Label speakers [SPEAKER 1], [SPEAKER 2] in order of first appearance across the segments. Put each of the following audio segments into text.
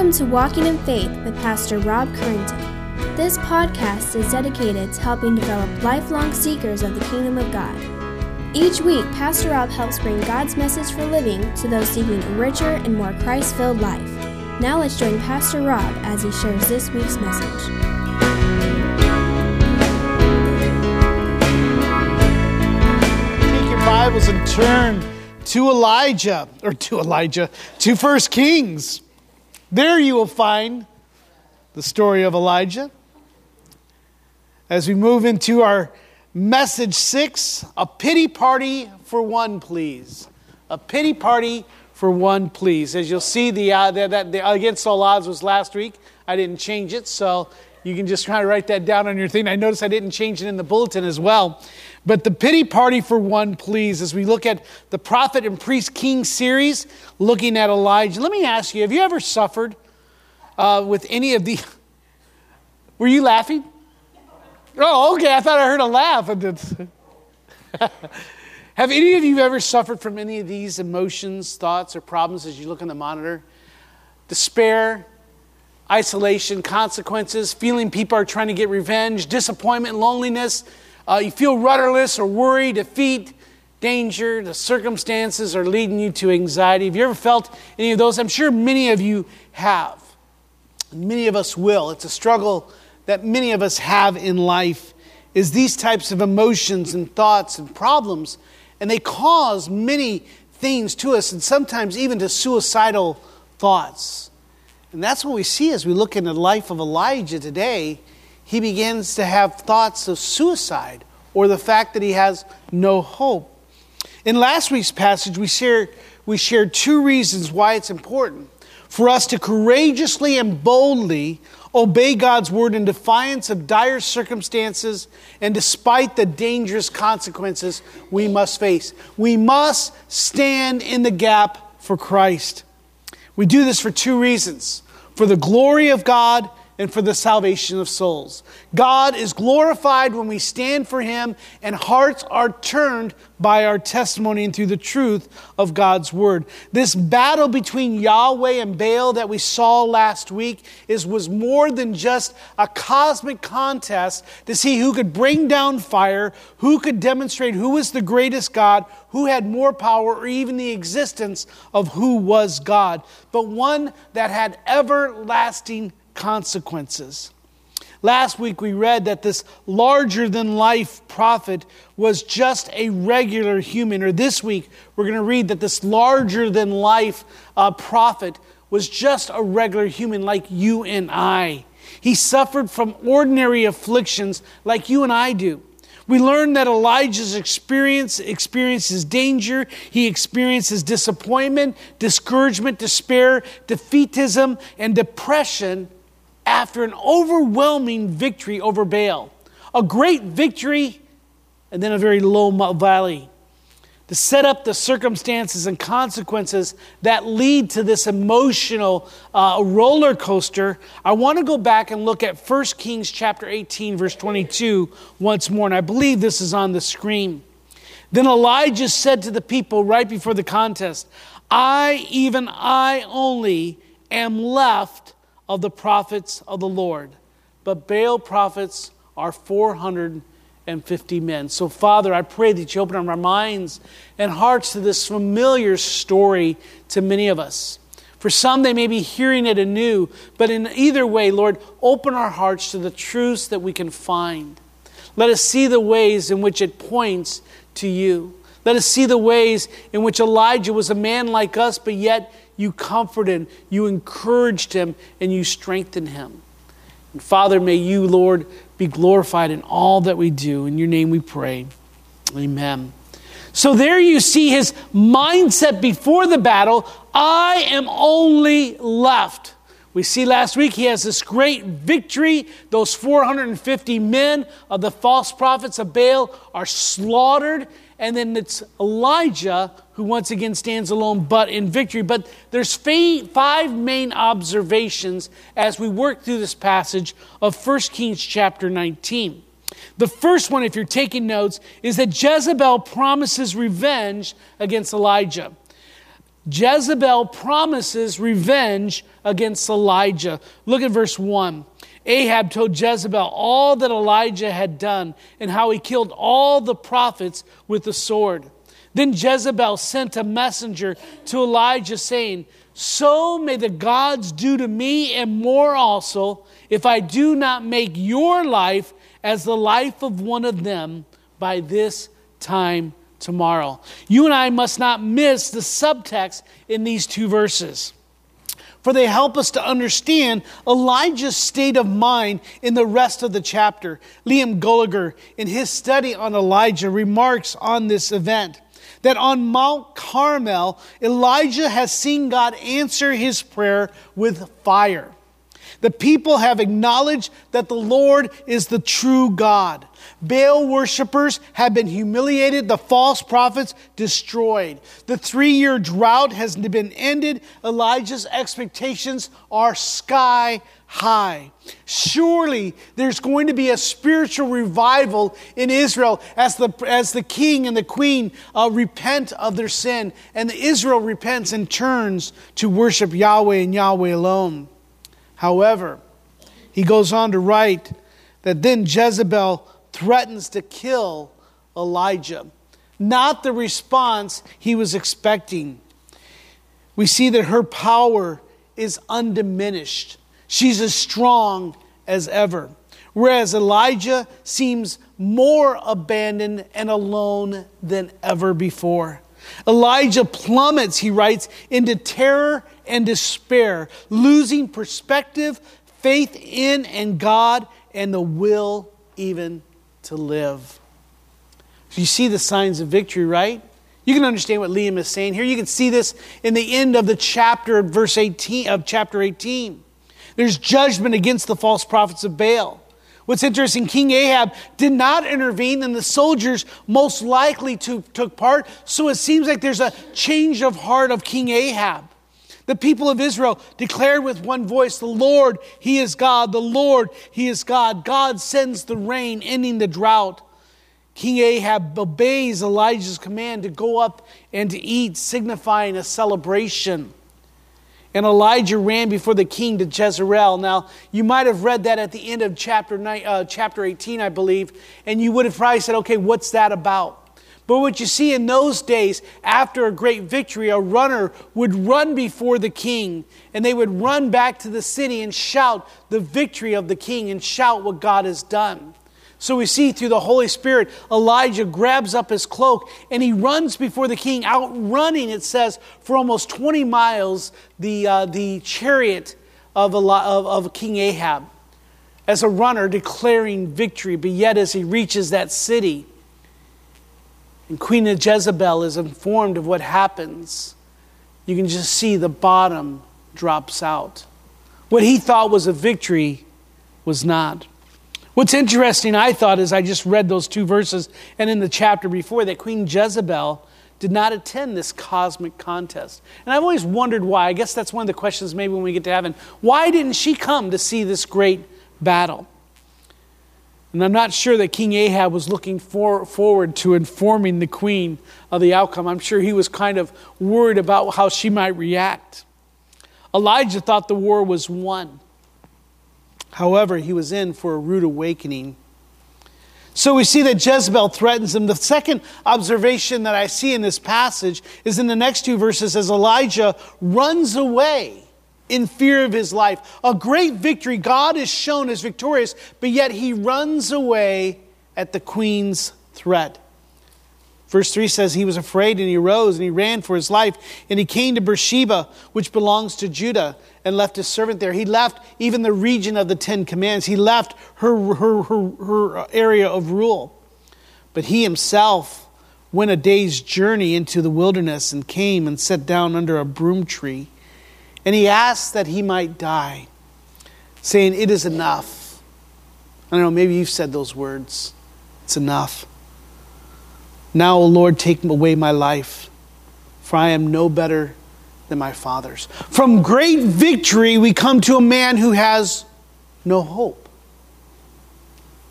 [SPEAKER 1] Welcome to Walking in Faith with Pastor Rob Currington. This podcast is dedicated to helping develop lifelong seekers of the kingdom of God. Each week, Pastor Rob helps bring God's message for living to those seeking a richer and more Christ filled life. Now let's join Pastor Rob as he shares this week's message.
[SPEAKER 2] Take your Bibles and turn to Elijah, or to Elijah, to First Kings. There you will find the story of Elijah. As we move into our message six, a pity party for one, please. A pity party for one, please. As you'll see, the, uh, the, the, the against all odds was last week. I didn't change it, so you can just kind of write that down on your thing. I noticed I didn't change it in the bulletin as well. But the pity party for one, please, as we look at the prophet and priest king series, looking at Elijah. Let me ask you have you ever suffered uh, with any of the. Were you laughing? Oh, okay. I thought I heard a laugh. Have any of you ever suffered from any of these emotions, thoughts, or problems as you look on the monitor? Despair, isolation, consequences, feeling people are trying to get revenge, disappointment, loneliness. Uh, you feel rudderless or worried, defeat, danger. The circumstances are leading you to anxiety. Have you ever felt any of those? I'm sure many of you have. Many of us will. It's a struggle that many of us have in life is these types of emotions and thoughts and problems and they cause many things to us and sometimes even to suicidal thoughts. And that's what we see as we look in the life of Elijah today. He begins to have thoughts of suicide or the fact that he has no hope. In last week's passage, we shared, we shared two reasons why it's important for us to courageously and boldly obey God's word in defiance of dire circumstances and despite the dangerous consequences we must face. We must stand in the gap for Christ. We do this for two reasons for the glory of God and for the salvation of souls. God is glorified when we stand for Him, and hearts are turned by our testimony and through the truth of God's Word. This battle between Yahweh and Baal that we saw last week is, was more than just a cosmic contest to see who could bring down fire, who could demonstrate who was the greatest God, who had more power, or even the existence of who was God, but one that had everlasting consequences. Last week we read that this larger than life prophet was just a regular human. Or this week we're going to read that this larger than life uh, prophet was just a regular human like you and I. He suffered from ordinary afflictions like you and I do. We learn that Elijah's experience experiences danger, he experiences disappointment, discouragement, despair, defeatism, and depression after an overwhelming victory over Baal. A great victory and then a very low valley. To set up the circumstances and consequences that lead to this emotional uh, roller coaster, I want to go back and look at 1 Kings chapter 18, verse 22 once more. And I believe this is on the screen. Then Elijah said to the people right before the contest, I, even I only, am left of the prophets of the Lord, but Baal prophets are 450 men. So, Father, I pray that you open up our minds and hearts to this familiar story to many of us. For some, they may be hearing it anew, but in either way, Lord, open our hearts to the truths that we can find. Let us see the ways in which it points to you. Let us see the ways in which Elijah was a man like us, but yet you comforted, him, you encouraged him, and you strengthened him. And Father, may you, Lord, be glorified in all that we do. In your name we pray. Amen. So there you see his mindset before the battle I am only left. We see last week he has this great victory. Those 450 men of the false prophets of Baal are slaughtered, and then it's Elijah who once again stands alone but in victory. But there's five main observations as we work through this passage of 1 Kings chapter 19. The first one, if you're taking notes, is that Jezebel promises revenge against Elijah. Jezebel promises revenge against Elijah. Look at verse 1. Ahab told Jezebel all that Elijah had done and how he killed all the prophets with the sword. Then Jezebel sent a messenger to Elijah, saying, So may the gods do to me and more also, if I do not make your life as the life of one of them by this time tomorrow. You and I must not miss the subtext in these two verses for they help us to understand Elijah's state of mind in the rest of the chapter. Liam Goligher, in his study on Elijah, remarks on this event that on Mount Carmel, Elijah has seen God answer his prayer with fire. The people have acknowledged that the Lord is the true God. Baal worshippers have been humiliated, the false prophets destroyed. The three year drought has been ended. Elijah's expectations are sky high. Surely there's going to be a spiritual revival in Israel as the, as the king and the queen uh, repent of their sin, and Israel repents and turns to worship Yahweh and Yahweh alone. However, he goes on to write that then Jezebel threatens to kill Elijah. Not the response he was expecting. We see that her power is undiminished. She's as strong as ever. Whereas Elijah seems more abandoned and alone than ever before. Elijah plummets, he writes, into terror and despair, losing perspective, faith in and God, and the will even to live. You see the signs of victory, right? You can understand what Liam is saying here. You can see this in the end of the chapter, verse 18 of chapter 18. There's judgment against the false prophets of Baal. What's interesting, King Ahab did not intervene, and the soldiers most likely to, took part. So it seems like there's a change of heart of King Ahab. The people of Israel declared with one voice, The Lord, He is God. The Lord, He is God. God sends the rain, ending the drought. King Ahab obeys Elijah's command to go up and to eat, signifying a celebration. And Elijah ran before the king to Jezreel. Now, you might have read that at the end of chapter, nine, uh, chapter 18, I believe, and you would have probably said, okay, what's that about? But what you see in those days, after a great victory, a runner would run before the king, and they would run back to the city and shout the victory of the king and shout what God has done. So we see through the Holy Spirit, Elijah grabs up his cloak and he runs before the king, outrunning, it says, for almost 20 miles, the, uh, the chariot of, of, of King Ahab as a runner declaring victory. But yet, as he reaches that city, and Queen Jezebel is informed of what happens, you can just see the bottom drops out. What he thought was a victory was not. What's interesting, I thought, as I just read those two verses and in the chapter before, that Queen Jezebel did not attend this cosmic contest. And I've always wondered why. I guess that's one of the questions maybe when we get to heaven. Why didn't she come to see this great battle? And I'm not sure that King Ahab was looking for, forward to informing the queen of the outcome. I'm sure he was kind of worried about how she might react. Elijah thought the war was won. However, he was in for a rude awakening. So we see that Jezebel threatens him. The second observation that I see in this passage is in the next two verses as Elijah runs away in fear of his life. A great victory. God is shown as victorious, but yet he runs away at the queen's threat. Verse 3 says, He was afraid and he rose and he ran for his life and he came to Beersheba, which belongs to Judah, and left his servant there. He left even the region of the Ten Commandments, he left her, her, her, her area of rule. But he himself went a day's journey into the wilderness and came and sat down under a broom tree. And he asked that he might die, saying, It is enough. I don't know, maybe you've said those words. It's enough. Now, O Lord, take away my life, for I am no better than my fathers. From great victory, we come to a man who has no hope.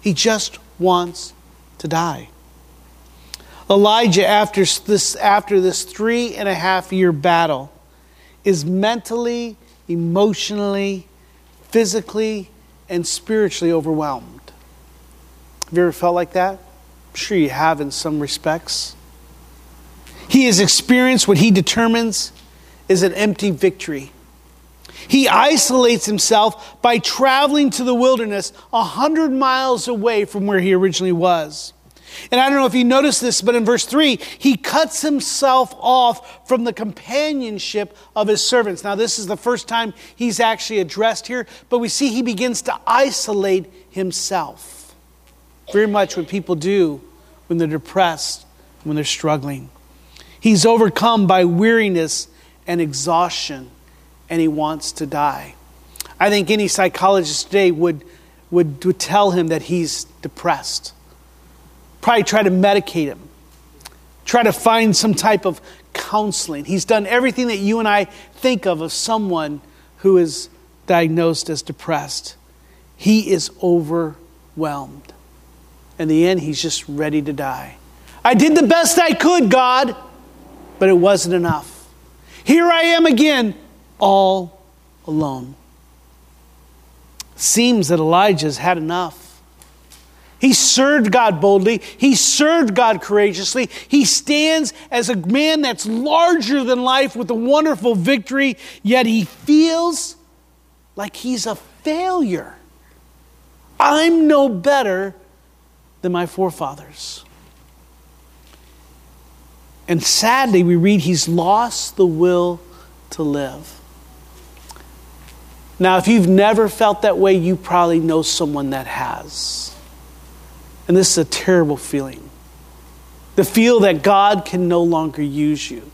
[SPEAKER 2] He just wants to die. Elijah, after this, after this three and a half year battle, is mentally, emotionally, physically, and spiritually overwhelmed. Have you ever felt like that? You have in some respects. He has experienced what he determines is an empty victory. He isolates himself by traveling to the wilderness a hundred miles away from where he originally was. And I don't know if you noticed this, but in verse 3, he cuts himself off from the companionship of his servants. Now, this is the first time he's actually addressed here, but we see he begins to isolate himself. Very much what people do when they're depressed, when they're struggling. He's overcome by weariness and exhaustion, and he wants to die. I think any psychologist today would, would, would tell him that he's depressed. Probably try to medicate him, try to find some type of counseling. He's done everything that you and I think of of someone who is diagnosed as depressed. He is overwhelmed. In the end, he's just ready to die. I did the best I could, God, but it wasn't enough. Here I am again, all alone. Seems that Elijah's had enough. He served God boldly. He served God courageously. He stands as a man that's larger than life with a wonderful victory, yet he feels like he's a failure. I'm no better than my forefathers. And sadly, we read he's lost the will to live. Now, if you've never felt that way, you probably know someone that has. And this is a terrible feeling. The feel that God can no longer use you.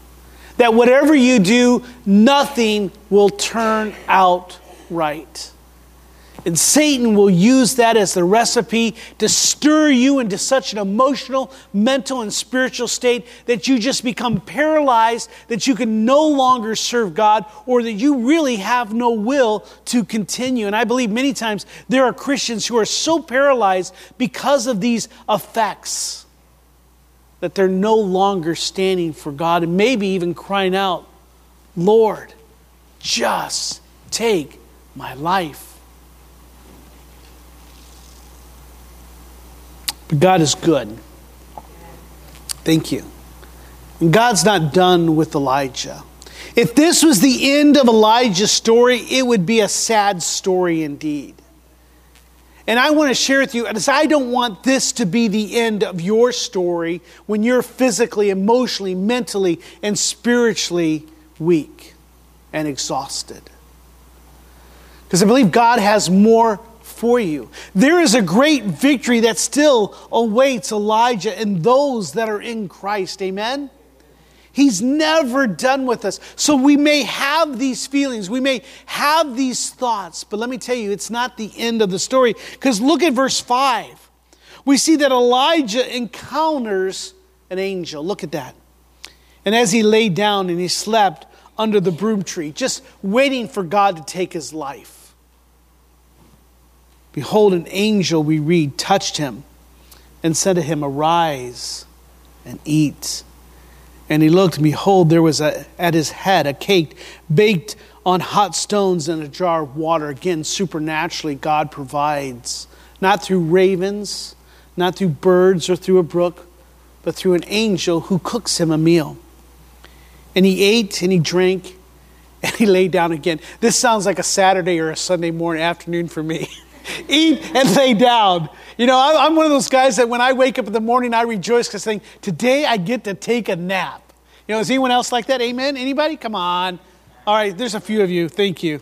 [SPEAKER 2] That whatever you do, nothing will turn out right. And Satan will use that as the recipe to stir you into such an emotional, mental, and spiritual state that you just become paralyzed, that you can no longer serve God, or that you really have no will to continue. And I believe many times there are Christians who are so paralyzed because of these effects that they're no longer standing for God and maybe even crying out, Lord, just take my life. But God is good. Thank you. And God's not done with Elijah. If this was the end of Elijah's story, it would be a sad story indeed. And I want to share with you, as I don't want this to be the end of your story when you're physically, emotionally, mentally, and spiritually weak and exhausted. Because I believe God has more for you. There is a great victory that still awaits Elijah and those that are in Christ. Amen? He's never done with us. So we may have these feelings, we may have these thoughts, but let me tell you, it's not the end of the story. Because look at verse 5. We see that Elijah encounters an angel. Look at that. And as he lay down and he slept under the broom tree, just waiting for God to take his life. Behold, an angel, we read, touched him and said to him, Arise and eat. And he looked, and behold, there was a, at his head a cake baked on hot stones and a jar of water. Again, supernaturally, God provides, not through ravens, not through birds or through a brook, but through an angel who cooks him a meal. And he ate and he drank and he lay down again. This sounds like a Saturday or a Sunday morning afternoon for me. eat and lay down. You know, I'm one of those guys that when I wake up in the morning, I rejoice because I think, today I get to take a nap. You know, is anyone else like that? Amen? Anybody? Come on. All right, there's a few of you. Thank you.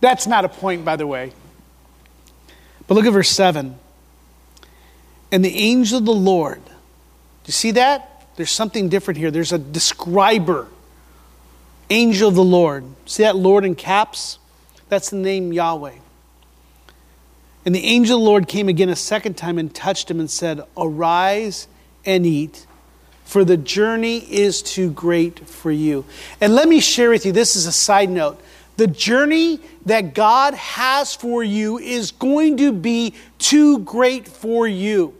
[SPEAKER 2] That's not a point, by the way. But look at verse 7. And the angel of the Lord, do you see that? There's something different here. There's a describer. Angel of the Lord. See that Lord in caps? That's the name Yahweh. And the angel of the Lord came again a second time and touched him and said, Arise and eat, for the journey is too great for you. And let me share with you this is a side note. The journey that God has for you is going to be too great for you.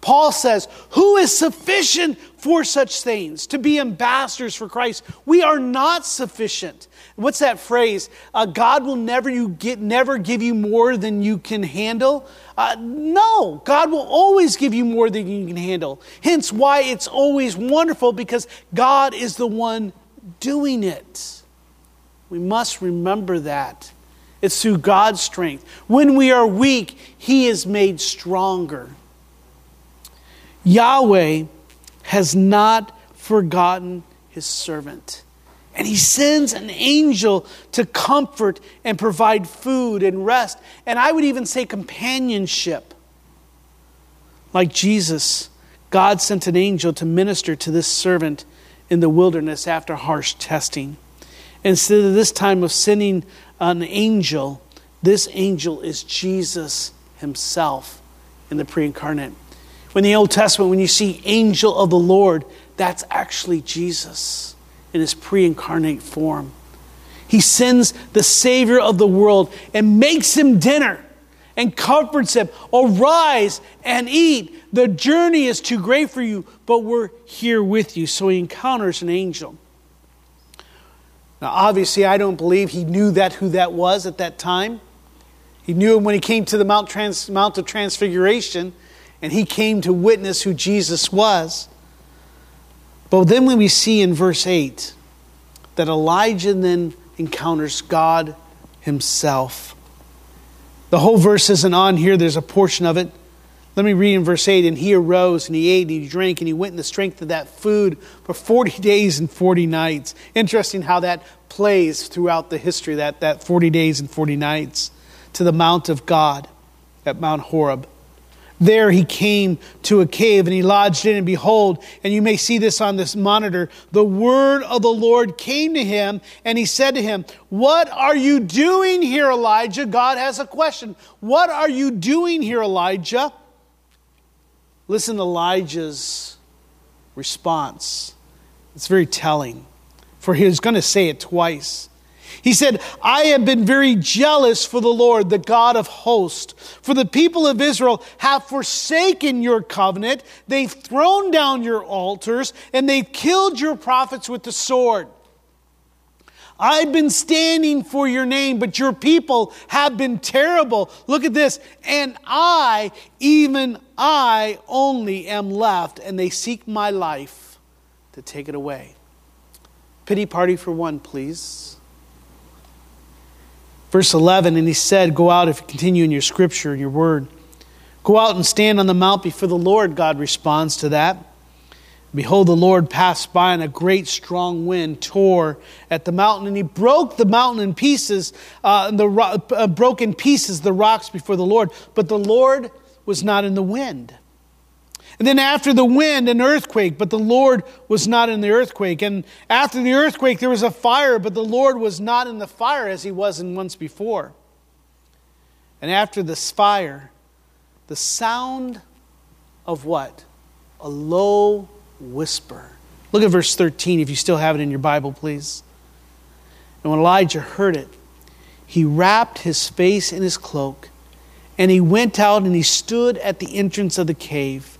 [SPEAKER 2] Paul says, Who is sufficient for such things? To be ambassadors for Christ. We are not sufficient. What's that phrase? Uh, God will never, you get, never give you more than you can handle. Uh, no, God will always give you more than you can handle. Hence, why it's always wonderful because God is the one doing it. We must remember that. It's through God's strength. When we are weak, He is made stronger. Yahweh has not forgotten His servant. And he sends an angel to comfort and provide food and rest. And I would even say companionship. Like Jesus, God sent an angel to minister to this servant in the wilderness after harsh testing. Instead of this time of sending an angel, this angel is Jesus himself in the pre incarnate. When the Old Testament, when you see angel of the Lord, that's actually Jesus in his pre incarnate form. He sends the Savior of the world and makes him dinner and comforts him. Arise and eat. The journey is too great for you, but we're here with you. So he encounters an angel. Now, obviously, I don't believe he knew that who that was at that time. He knew him when he came to the Mount, Trans, Mount of Transfiguration, and he came to witness who Jesus was. But then when we see in verse 8 that Elijah then encounters God himself. The whole verse isn't on here, there's a portion of it. Let me read in verse 8. And he arose and he ate and he drank and he went in the strength of that food for 40 days and 40 nights. Interesting how that plays throughout the history, that, that 40 days and 40 nights to the Mount of God at Mount Horeb. There he came to a cave and he lodged in, and behold, and you may see this on this monitor, the word of the Lord came to him, and he said to him, What are you doing here, Elijah? God has a question. What are you doing here, Elijah? Listen to Elijah's response. It's very telling, for he was going to say it twice. He said, I have been very jealous for the Lord, the God of hosts. For the people of Israel have forsaken your covenant. They've thrown down your altars and they've killed your prophets with the sword. I've been standing for your name, but your people have been terrible. Look at this. And I, even I only am left, and they seek my life to take it away. Pity party for one, please. Verse 11, and he said, Go out if you continue in your scripture and your word. Go out and stand on the mount before the Lord, God responds to that. Behold, the Lord passed by, and a great strong wind tore at the mountain, and he broke the mountain in pieces, uh, the uh, broke in pieces the rocks before the Lord. But the Lord was not in the wind. And then after the wind, an earthquake, but the Lord was not in the earthquake. And after the earthquake, there was a fire, but the Lord was not in the fire as he was in once before. And after this fire, the sound of what? A low whisper. Look at verse 13 if you still have it in your Bible, please. And when Elijah heard it, he wrapped his face in his cloak, and he went out and he stood at the entrance of the cave.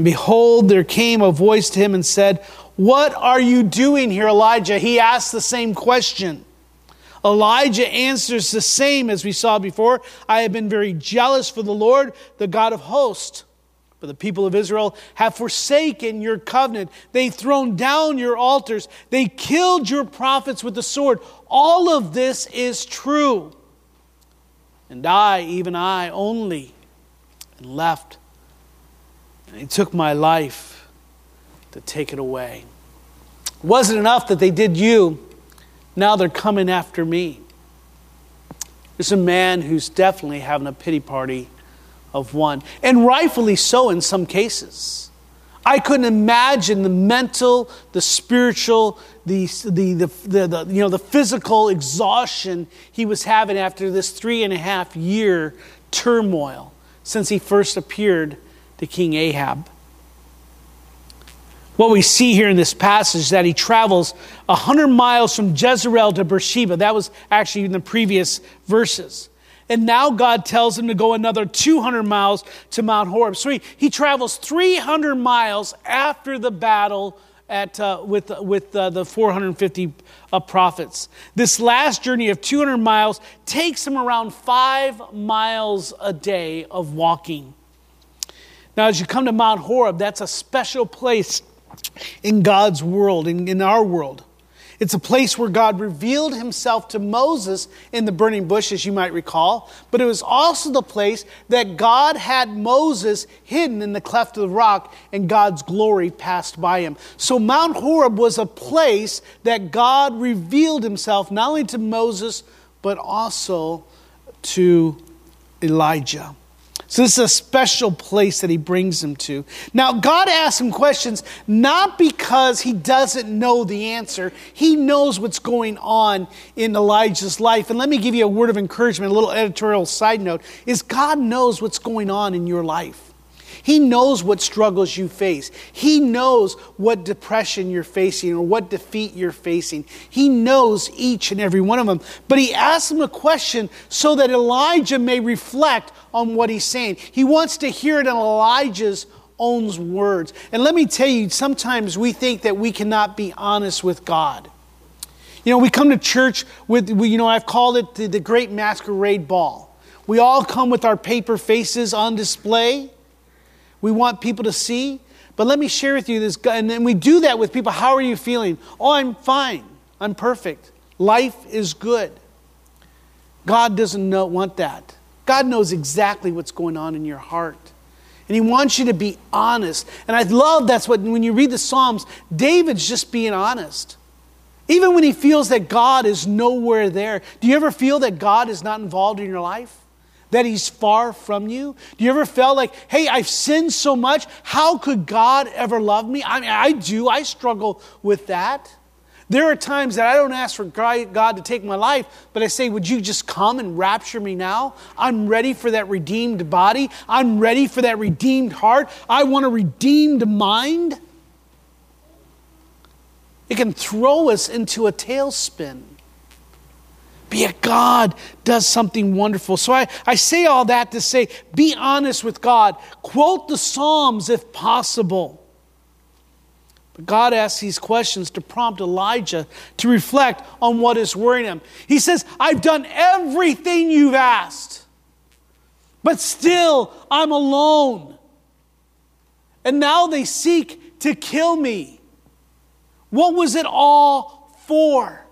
[SPEAKER 2] And behold, there came a voice to him and said, What are you doing here, Elijah? He asked the same question. Elijah answers the same as we saw before I have been very jealous for the Lord, the God of hosts. But the people of Israel have forsaken your covenant. They've thrown down your altars. They killed your prophets with the sword. All of this is true. And I, even I only, left and he took my life to take it away. Wasn't enough that they did you, now they're coming after me. There's a man who's definitely having a pity party of one, and rightfully so in some cases. I couldn't imagine the mental, the spiritual, the, the, the, the, you know, the physical exhaustion he was having after this three and a half year turmoil since he first appeared to King Ahab. What we see here in this passage is that he travels 100 miles from Jezreel to Beersheba. That was actually in the previous verses. And now God tells him to go another 200 miles to Mount Horeb. So he, he travels 300 miles after the battle at, uh, with, with uh, the 450 uh, prophets. This last journey of 200 miles takes him around five miles a day of walking. Now, as you come to Mount Horeb, that's a special place in God's world, in, in our world. It's a place where God revealed himself to Moses in the burning bush, as you might recall, but it was also the place that God had Moses hidden in the cleft of the rock and God's glory passed by him. So Mount Horeb was a place that God revealed himself not only to Moses, but also to Elijah. So this is a special place that he brings them to. Now, God asks him questions not because he doesn't know the answer. He knows what's going on in Elijah's life. And let me give you a word of encouragement, a little editorial side note, is God knows what's going on in your life. He knows what struggles you face. He knows what depression you're facing or what defeat you're facing. He knows each and every one of them. But he asks him a question so that Elijah may reflect on what he's saying. He wants to hear it in Elijah's own words. And let me tell you, sometimes we think that we cannot be honest with God. You know, we come to church with, you know, I've called it the, the great masquerade ball. We all come with our paper faces on display. We want people to see. But let me share with you this, and then we do that with people. How are you feeling? Oh, I'm fine. I'm perfect. Life is good. God doesn't know, want that. God knows exactly what's going on in your heart. And He wants you to be honest. And I love that's what, when you read the Psalms, David's just being honest. Even when he feels that God is nowhere there. Do you ever feel that God is not involved in your life? That he's far from you? Do you ever feel like, hey, I've sinned so much. How could God ever love me? I mean, I do. I struggle with that. There are times that I don't ask for God to take my life, but I say, Would you just come and rapture me now? I'm ready for that redeemed body. I'm ready for that redeemed heart. I want a redeemed mind. It can throw us into a tailspin. But yet God does something wonderful. So I, I say all that to say be honest with God. Quote the Psalms if possible. But God asks these questions to prompt Elijah to reflect on what is worrying him. He says, I've done everything you've asked, but still I'm alone. And now they seek to kill me. What was it all for?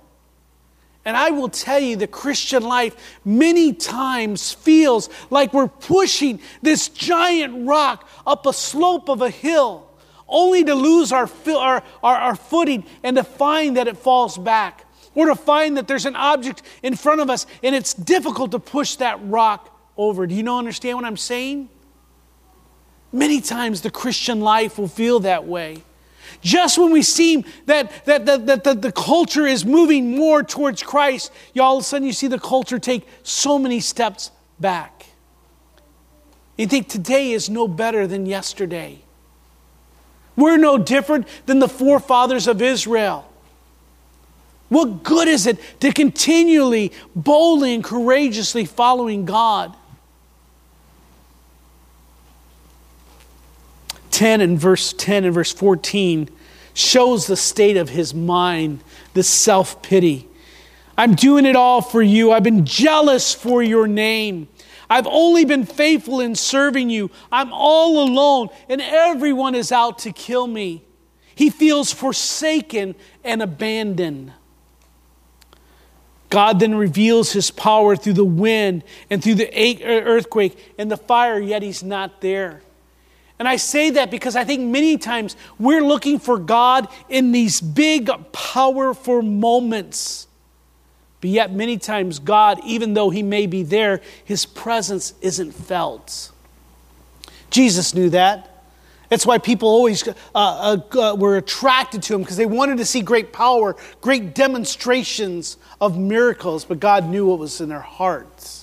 [SPEAKER 2] And I will tell you, the Christian life many times feels like we're pushing this giant rock up a slope of a hill, only to lose our, our, our, our footing and to find that it falls back, or to find that there's an object in front of us and it's difficult to push that rock over. Do you know, understand what I'm saying? Many times the Christian life will feel that way. Just when we seem that, that, that, that, that the culture is moving more towards Christ, you all of a sudden you see the culture take so many steps back. You think today is no better than yesterday. We're no different than the forefathers of Israel. What good is it to continually, boldly, and courageously following God? 10 and verse 10 and verse 14 shows the state of his mind, this self pity. I'm doing it all for you. I've been jealous for your name. I've only been faithful in serving you. I'm all alone, and everyone is out to kill me. He feels forsaken and abandoned. God then reveals his power through the wind and through the earthquake and the fire, yet he's not there. And I say that because I think many times we're looking for God in these big, powerful moments. But yet, many times, God, even though He may be there, His presence isn't felt. Jesus knew that. That's why people always uh, uh, uh, were attracted to him because they wanted to see great power, great demonstrations of miracles, but God knew what was in their hearts.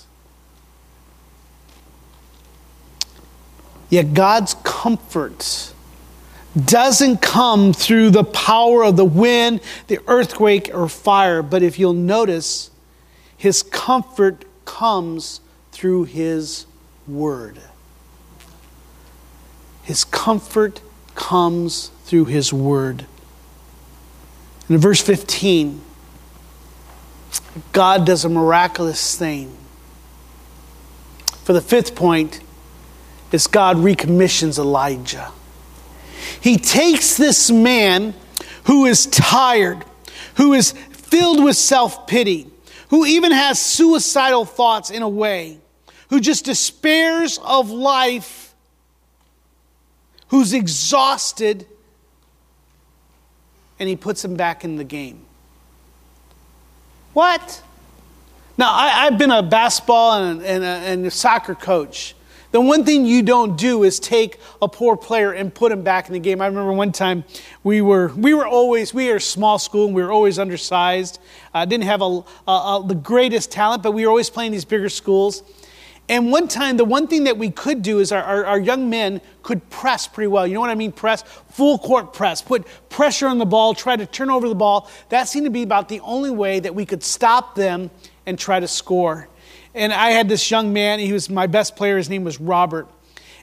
[SPEAKER 2] Yet God's comfort doesn't come through the power of the wind, the earthquake, or fire, but if you'll notice, his comfort comes through His Word. His comfort comes through His Word. in verse 15, God does a miraculous thing. For the fifth point is God recommissions Elijah. He takes this man who is tired, who is filled with self pity, who even has suicidal thoughts in a way, who just despairs of life, who's exhausted, and he puts him back in the game. What? Now, I, have been a basketball and, and, a, and a soccer coach. The one thing you don't do is take a poor player and put him back in the game. I remember one time we were we were always we are a small school and we were always undersized. Uh, didn't have a, a, a, the greatest talent, but we were always playing these bigger schools. And one time, the one thing that we could do is our, our, our, young men could press pretty well. You know what I mean? Press, full court press, put pressure on the ball, try to turn over the ball. That seemed to be about the only way that we could stop them and try to score. And I had this young man, he was my best player, his name was Robert.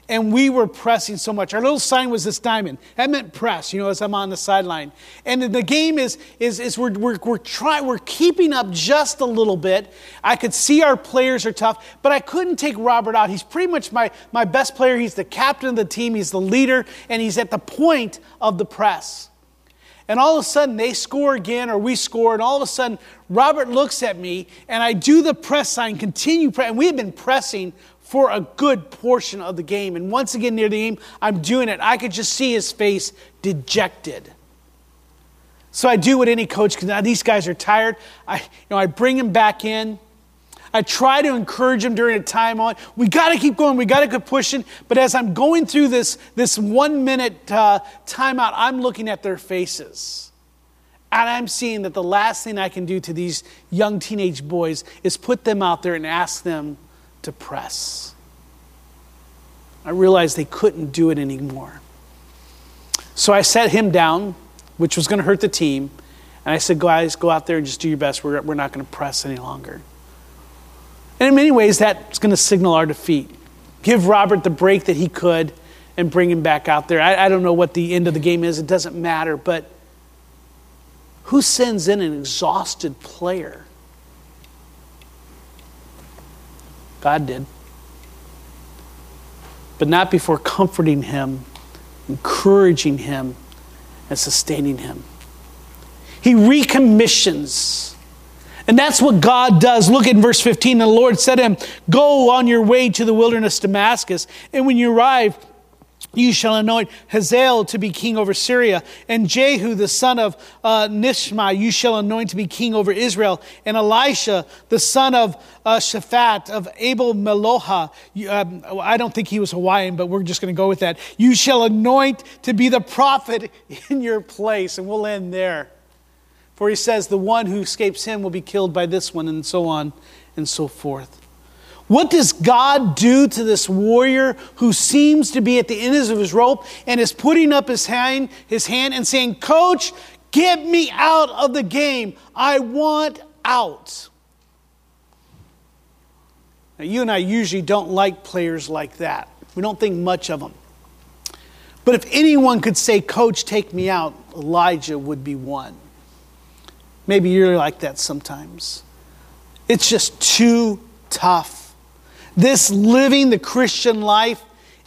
[SPEAKER 2] And we were pressing so much. Our little sign was this diamond. That meant press, you know, as I'm on the sideline. And the game is, is, is we're, we're, we're, trying, we're keeping up just a little bit. I could see our players are tough, but I couldn't take Robert out. He's pretty much my, my best player. He's the captain of the team, he's the leader, and he's at the point of the press. And all of a sudden, they score again, or we score, and all of a sudden, Robert looks at me, and I do the press sign, continue press, and we have been pressing for a good portion of the game. And once again, near the game, I'm doing it. I could just see his face dejected. So I do what any coach can. Now these guys are tired. I, you know, I bring him back in. I try to encourage him during a time on. We got to keep going. We got to keep pushing. But as I'm going through this, this one minute uh, timeout, I'm looking at their faces. And I'm seeing that the last thing I can do to these young teenage boys is put them out there and ask them to press. I realized they couldn't do it anymore. So I set him down, which was going to hurt the team. And I said, guys, go out there and just do your best. We're, we're not going to press any longer. And in many ways, that's going to signal our defeat. Give Robert the break that he could and bring him back out there. I, I don't know what the end of the game is, it doesn't matter. But who sends in an exhausted player? God did. But not before comforting him, encouraging him, and sustaining him. He recommissions and that's what God does. Look at verse 15. The Lord said to him, Go on your way to the wilderness Damascus, and when you arrive, you shall anoint Hazael to be king over Syria, and Jehu the son of uh, Nishma you shall anoint to be king over Israel, and Elisha the son of uh, Shaphat of Abel Meloha. Um, I don't think he was Hawaiian, but we're just going to go with that. You shall anoint to be the prophet in your place, and we'll end there. For he says, The one who escapes him will be killed by this one, and so on and so forth. What does God do to this warrior who seems to be at the end of his rope and is putting up his hand, his hand and saying, Coach, get me out of the game. I want out. Now, you and I usually don't like players like that. We don't think much of them. But if anyone could say, Coach, take me out, Elijah would be one. Maybe you're like that sometimes. It's just too tough. This living the Christian life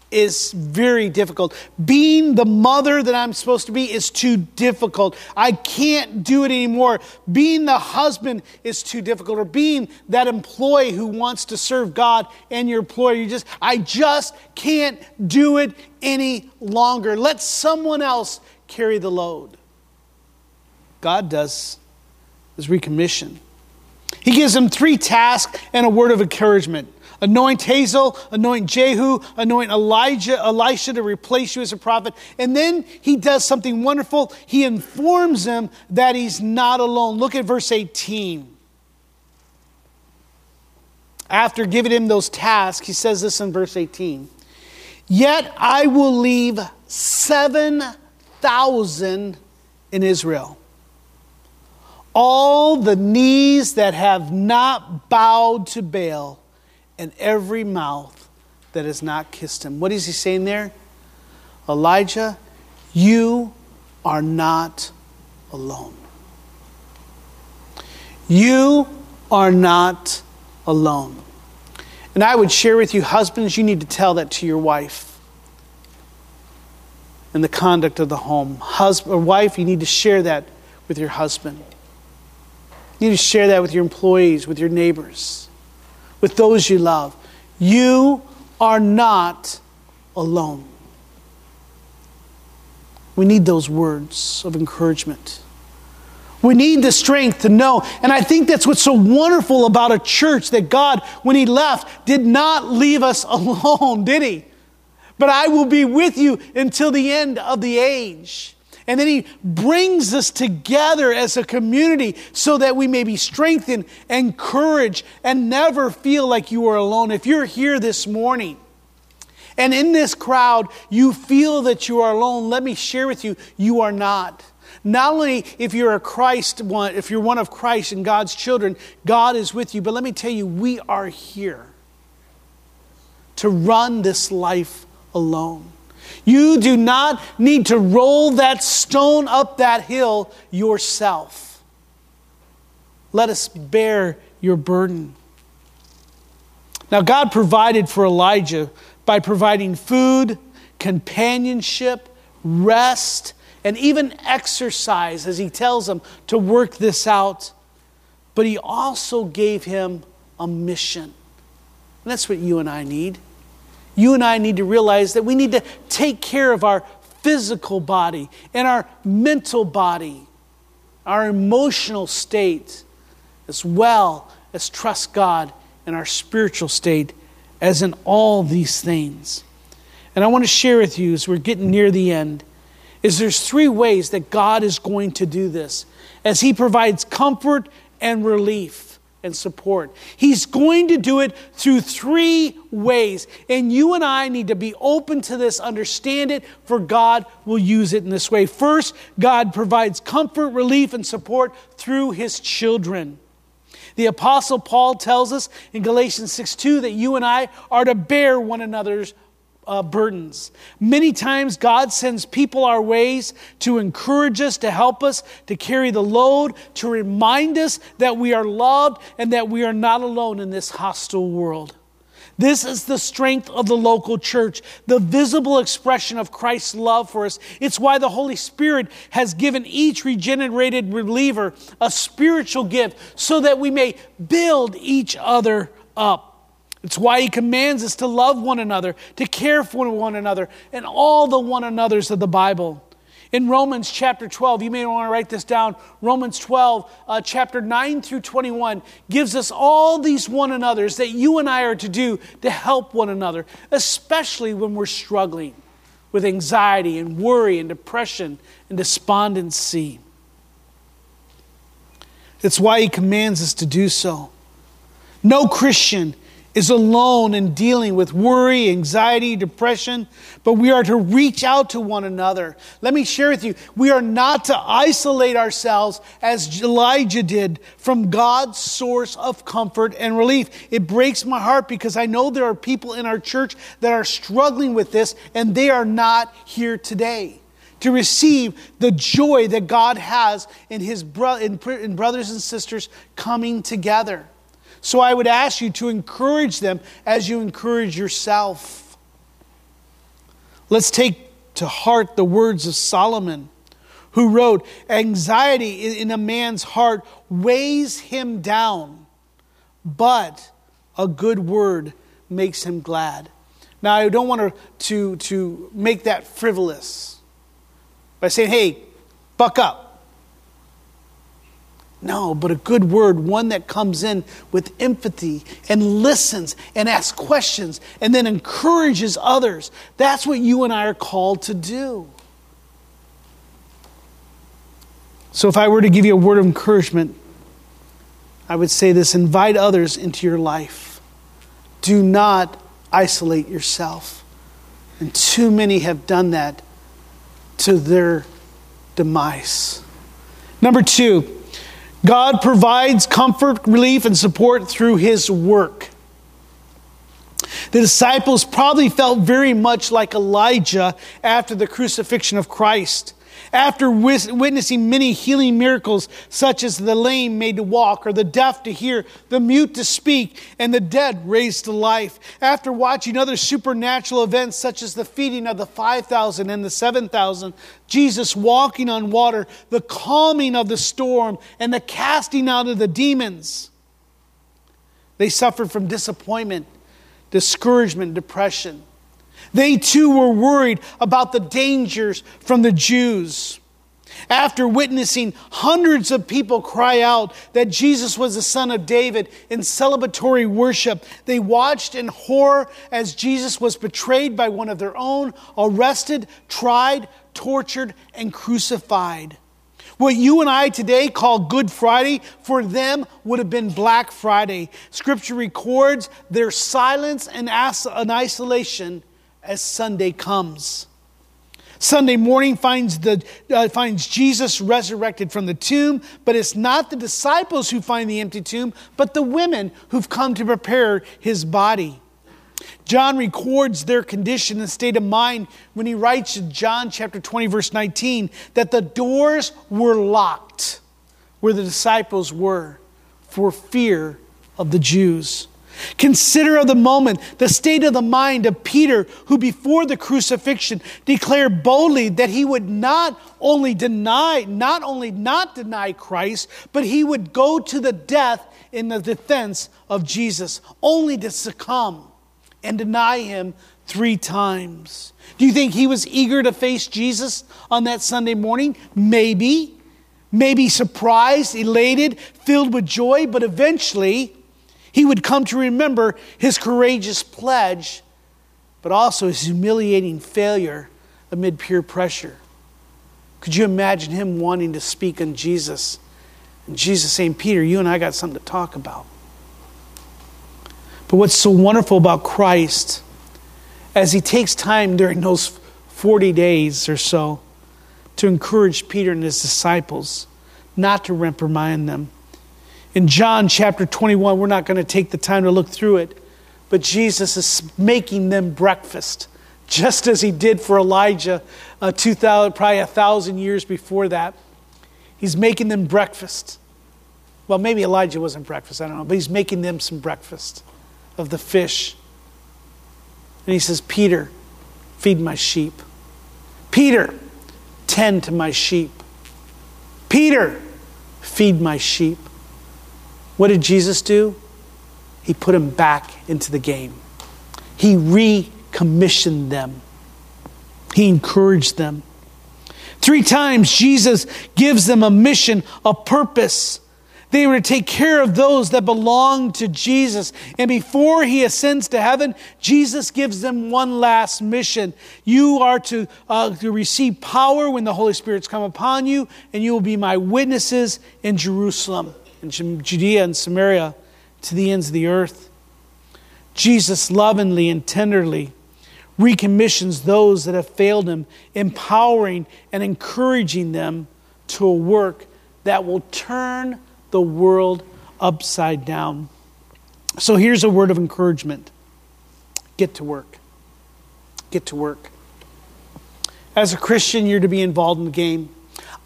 [SPEAKER 2] is very difficult. Being the mother that I'm supposed to be is too difficult. I can't do it anymore. Being the husband is too difficult. Or being that employee who wants to serve God and your employer, you just I just can't do it any longer. Let someone else carry the load. God does is recommission. He gives them three tasks and a word of encouragement. Anoint Hazael, anoint Jehu, anoint Elijah, Elisha to replace you as a prophet. And then he does something wonderful. He informs them that he's not alone. Look at verse 18. After giving him those tasks, he says this in verse 18 Yet I will leave 7,000 in Israel all the knees that have not bowed to Baal, and every mouth that has not kissed him. What is he saying there? Elijah, you are not alone. You are not alone. And I would share with you, husbands, you need to tell that to your wife in the conduct of the home. Husband or wife, you need to share that with your husband. You need to share that with your employees, with your neighbors, with those you love. You are not alone. We need those words of encouragement. We need the strength to know. And I think that's what's so wonderful about a church that God, when He left, did not leave us alone, did He? But I will be with you until the end of the age. And then He brings us together as a community so that we may be strengthened, and encouraged, and never feel like you are alone. If you're here this morning, and in this crowd, you feel that you are alone, let me share with you, you are not. Not only if you're a Christ one, if you're one of Christ and God's children, God is with you, but let me tell you, we are here to run this life alone. You do not need to roll that stone up that hill yourself. Let us bear your burden. Now, God provided for Elijah by providing food, companionship, rest, and even exercise as he tells him to work this out. But he also gave him a mission. And that's what you and I need. You and I need to realize that we need to take care of our physical body and our mental body, our emotional state, as well as trust God in our spiritual state as in all these things. And I want to share with you as we're getting near the end is there's three ways that God is going to do this as he provides comfort and relief and support. He's going to do it through three ways. And you and I need to be open to this, understand it, for God will use it in this way. First, God provides comfort, relief, and support through his children. The Apostle Paul tells us in Galatians 6 2 that you and I are to bear one another's uh, burdens. Many times, God sends people our ways to encourage us, to help us, to carry the load, to remind us that we are loved and that we are not alone in this hostile world. This is the strength of the local church, the visible expression of Christ's love for us. It's why the Holy Spirit has given each regenerated believer a spiritual gift so that we may build each other up. It's why he commands us to love one another, to care for one another, and all the one another's of the Bible. In Romans chapter 12, you may want to write this down. Romans 12, uh, chapter 9 through 21, gives us all these one another's that you and I are to do to help one another, especially when we're struggling with anxiety and worry and depression and despondency. It's why he commands us to do so. No Christian is alone in dealing with worry, anxiety, depression, but we are to reach out to one another. Let me share with you, we are not to isolate ourselves as Elijah did from God's source of comfort and relief. It breaks my heart because I know there are people in our church that are struggling with this and they are not here today to receive the joy that God has in his bro- in, in brothers and sisters coming together. So I would ask you to encourage them as you encourage yourself. Let's take to heart the words of Solomon, who wrote, Anxiety in a man's heart weighs him down, but a good word makes him glad. Now, I don't want to, to, to make that frivolous by saying, hey, buck up. No, but a good word, one that comes in with empathy and listens and asks questions and then encourages others. That's what you and I are called to do. So, if I were to give you a word of encouragement, I would say this invite others into your life. Do not isolate yourself. And too many have done that to their demise. Number two, God provides comfort, relief, and support through His work. The disciples probably felt very much like Elijah after the crucifixion of Christ. After witnessing many healing miracles, such as the lame made to walk, or the deaf to hear, the mute to speak, and the dead raised to life. After watching other supernatural events, such as the feeding of the 5,000 and the 7,000, Jesus walking on water, the calming of the storm, and the casting out of the demons, they suffered from disappointment, discouragement, depression. They too were worried about the dangers from the Jews. After witnessing hundreds of people cry out that Jesus was the Son of David in celebratory worship, they watched in horror as Jesus was betrayed by one of their own, arrested, tried, tortured, and crucified. What you and I today call Good Friday, for them would have been Black Friday. Scripture records their silence and isolation as Sunday comes. Sunday morning finds, the, uh, finds Jesus resurrected from the tomb, but it's not the disciples who find the empty tomb, but the women who've come to prepare his body. John records their condition and state of mind when he writes in John chapter 20, verse 19, that the doors were locked where the disciples were for fear of the Jews. Consider of the moment the state of the mind of Peter, who before the crucifixion declared boldly that he would not only deny, not only not deny Christ, but he would go to the death in the defense of Jesus, only to succumb and deny him three times. Do you think he was eager to face Jesus on that Sunday morning? Maybe. Maybe surprised, elated, filled with joy, but eventually he would come to remember his courageous pledge, but also his humiliating failure amid peer pressure. Could you imagine him wanting to speak on Jesus? And Jesus saying, Peter, you and I got something to talk about. But what's so wonderful about Christ, as he takes time during those 40 days or so to encourage Peter and his disciples, not to reprimand them, in John chapter 21, we're not going to take the time to look through it, but Jesus is making them breakfast, just as he did for Elijah uh, 2,000, probably a thousand years before that. He's making them breakfast. Well, maybe Elijah wasn't breakfast, I don't know, but he's making them some breakfast of the fish. And he says, Peter, feed my sheep. Peter, tend to my sheep. Peter, feed my sheep. What did Jesus do? He put them back into the game. He recommissioned them. He encouraged them. Three times, Jesus gives them a mission, a purpose. They were to take care of those that belong to Jesus. And before he ascends to heaven, Jesus gives them one last mission. You are to, uh, to receive power when the Holy Spirit's come upon you, and you will be my witnesses in Jerusalem and Judea and Samaria to the ends of the earth. Jesus lovingly and tenderly recommissions those that have failed him, empowering and encouraging them to a work that will turn the world upside down. So here's a word of encouragement get to work. Get to work. As a Christian, you're to be involved in the game.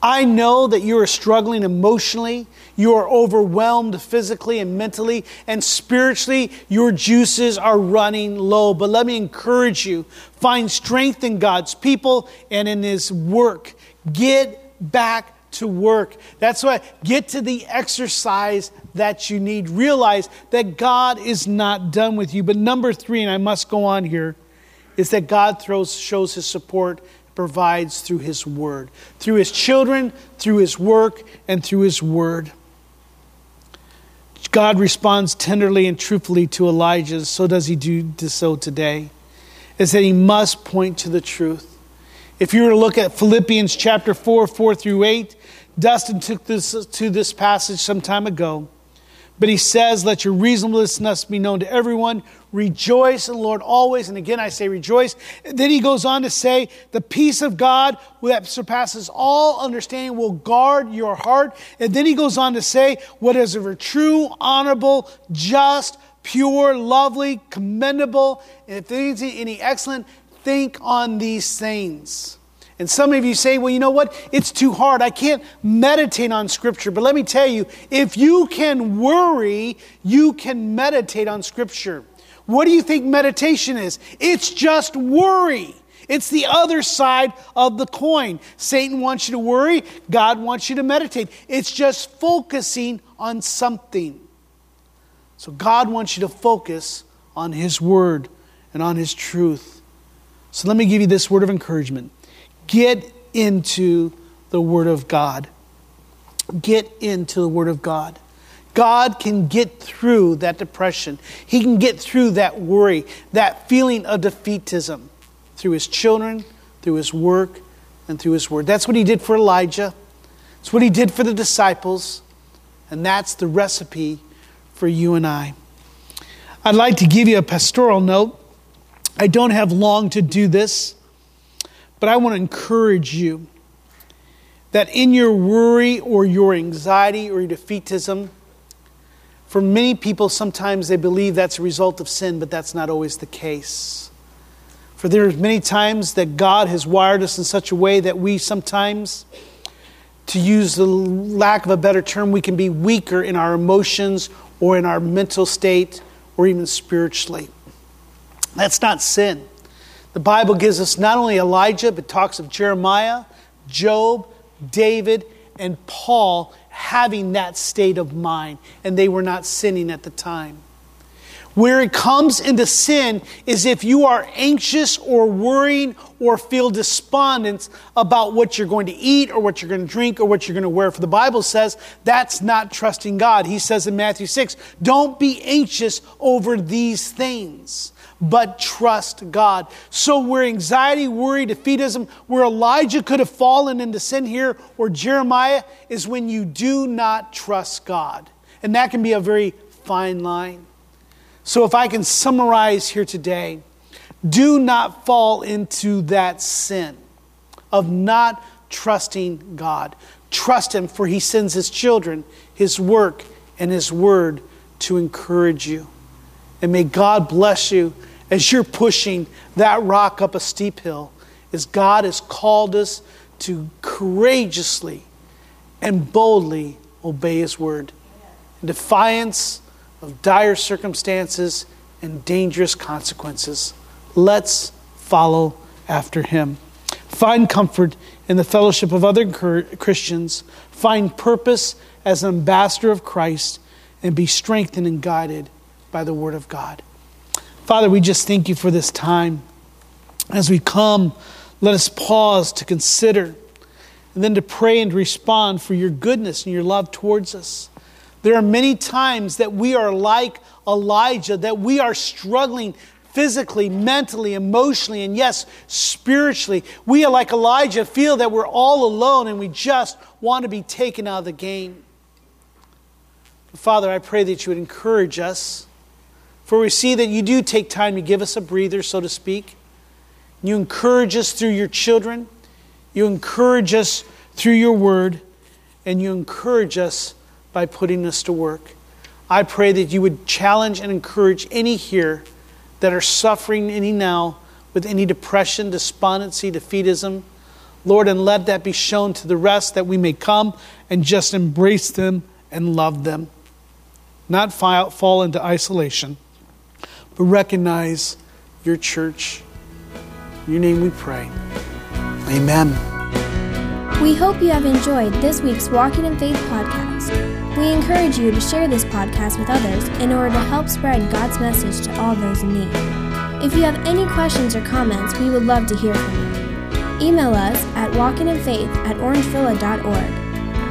[SPEAKER 2] I know that you are struggling emotionally, you are overwhelmed physically and mentally, and spiritually, your juices are running low. But let me encourage you find strength in God's people and in His work. Get back to work. That's why get to the exercise that you need. Realize that God is not done with you. But number three, and I must go on here, is that God throws, shows His support provides through His Word, through His children, through His work, and through His Word. God responds tenderly and truthfully to Elijah, so does He do so today, is that He must point to the truth. If you were to look at Philippians chapter 4, 4 through 8, Dustin took this to this passage some time ago. But he says, Let your reasonableness be known to everyone. Rejoice in the Lord always. And again, I say rejoice. then he goes on to say, The peace of God that surpasses all understanding will guard your heart. And then he goes on to say, What is ever true, honorable, just, pure, lovely, commendable, and if there's any excellent, think on these things. And some of you say, well, you know what? It's too hard. I can't meditate on Scripture. But let me tell you, if you can worry, you can meditate on Scripture. What do you think meditation is? It's just worry. It's the other side of the coin. Satan wants you to worry, God wants you to meditate. It's just focusing on something. So God wants you to focus on His Word and on His truth. So let me give you this word of encouragement get into the Word of God. Get into the Word of God. God can get through that depression. He can get through that worry, that feeling of defeatism through his children, through his work, and through his word. That's what he did for Elijah. It's what he did for the disciples. And that's the recipe for you and I. I'd like to give you a pastoral note. I don't have long to do this, but I want to encourage you that in your worry or your anxiety or your defeatism, for many people, sometimes they believe that's a result of sin, but that's not always the case. For there are many times that God has wired us in such a way that we sometimes, to use the lack of a better term, we can be weaker in our emotions or in our mental state or even spiritually. That's not sin. The Bible gives us not only Elijah, but talks of Jeremiah, Job, David, and Paul having that state of mind, and they were not sinning at the time. Where it comes into sin is if you are anxious or worrying or feel despondent about what you're going to eat or what you're going to drink or what you're going to wear. For the Bible says that's not trusting God. He says in Matthew 6, don't be anxious over these things but trust God. So, where anxiety, worry, defeatism, where Elijah could have fallen into sin here, or Jeremiah, is when you do not trust God. And that can be a very fine line. So, if I can summarize here today, do not fall into that sin of not trusting God. Trust Him, for He sends His children, His work, and His word to encourage you. And may God bless you as you're pushing that rock up a steep hill, is God has called us to courageously and boldly obey His word in defiance of dire circumstances and dangerous consequences. Let's follow after Him. Find comfort in the fellowship of other Christians. Find purpose as an ambassador of Christ and be strengthened and guided by the Word of God. Father, we just thank you for this time. As we come, let us pause to consider and then to pray and respond for your goodness and your love towards us. There are many times that we are like Elijah, that we are struggling physically, mentally, emotionally, and yes, spiritually. We are like Elijah, feel that we're all alone and we just want to be taken out of the game. Father, I pray that you would encourage us for we see that you do take time to give us a breather, so to speak. You encourage us through your children. You encourage us through your word. And you encourage us by putting us to work. I pray that you would challenge and encourage any here that are suffering any now with any depression, despondency, defeatism. Lord, and let that be shown to the rest that we may come and just embrace them and love them, not fall into isolation but recognize your church. In your name we pray. Amen.
[SPEAKER 1] We hope you have enjoyed this week's Walking in Faith podcast. We encourage you to share this podcast with others in order to help spread God's message to all those in need. If you have any questions or comments, we would love to hear from you. Email us at walkinginfaith at orangevilla.org.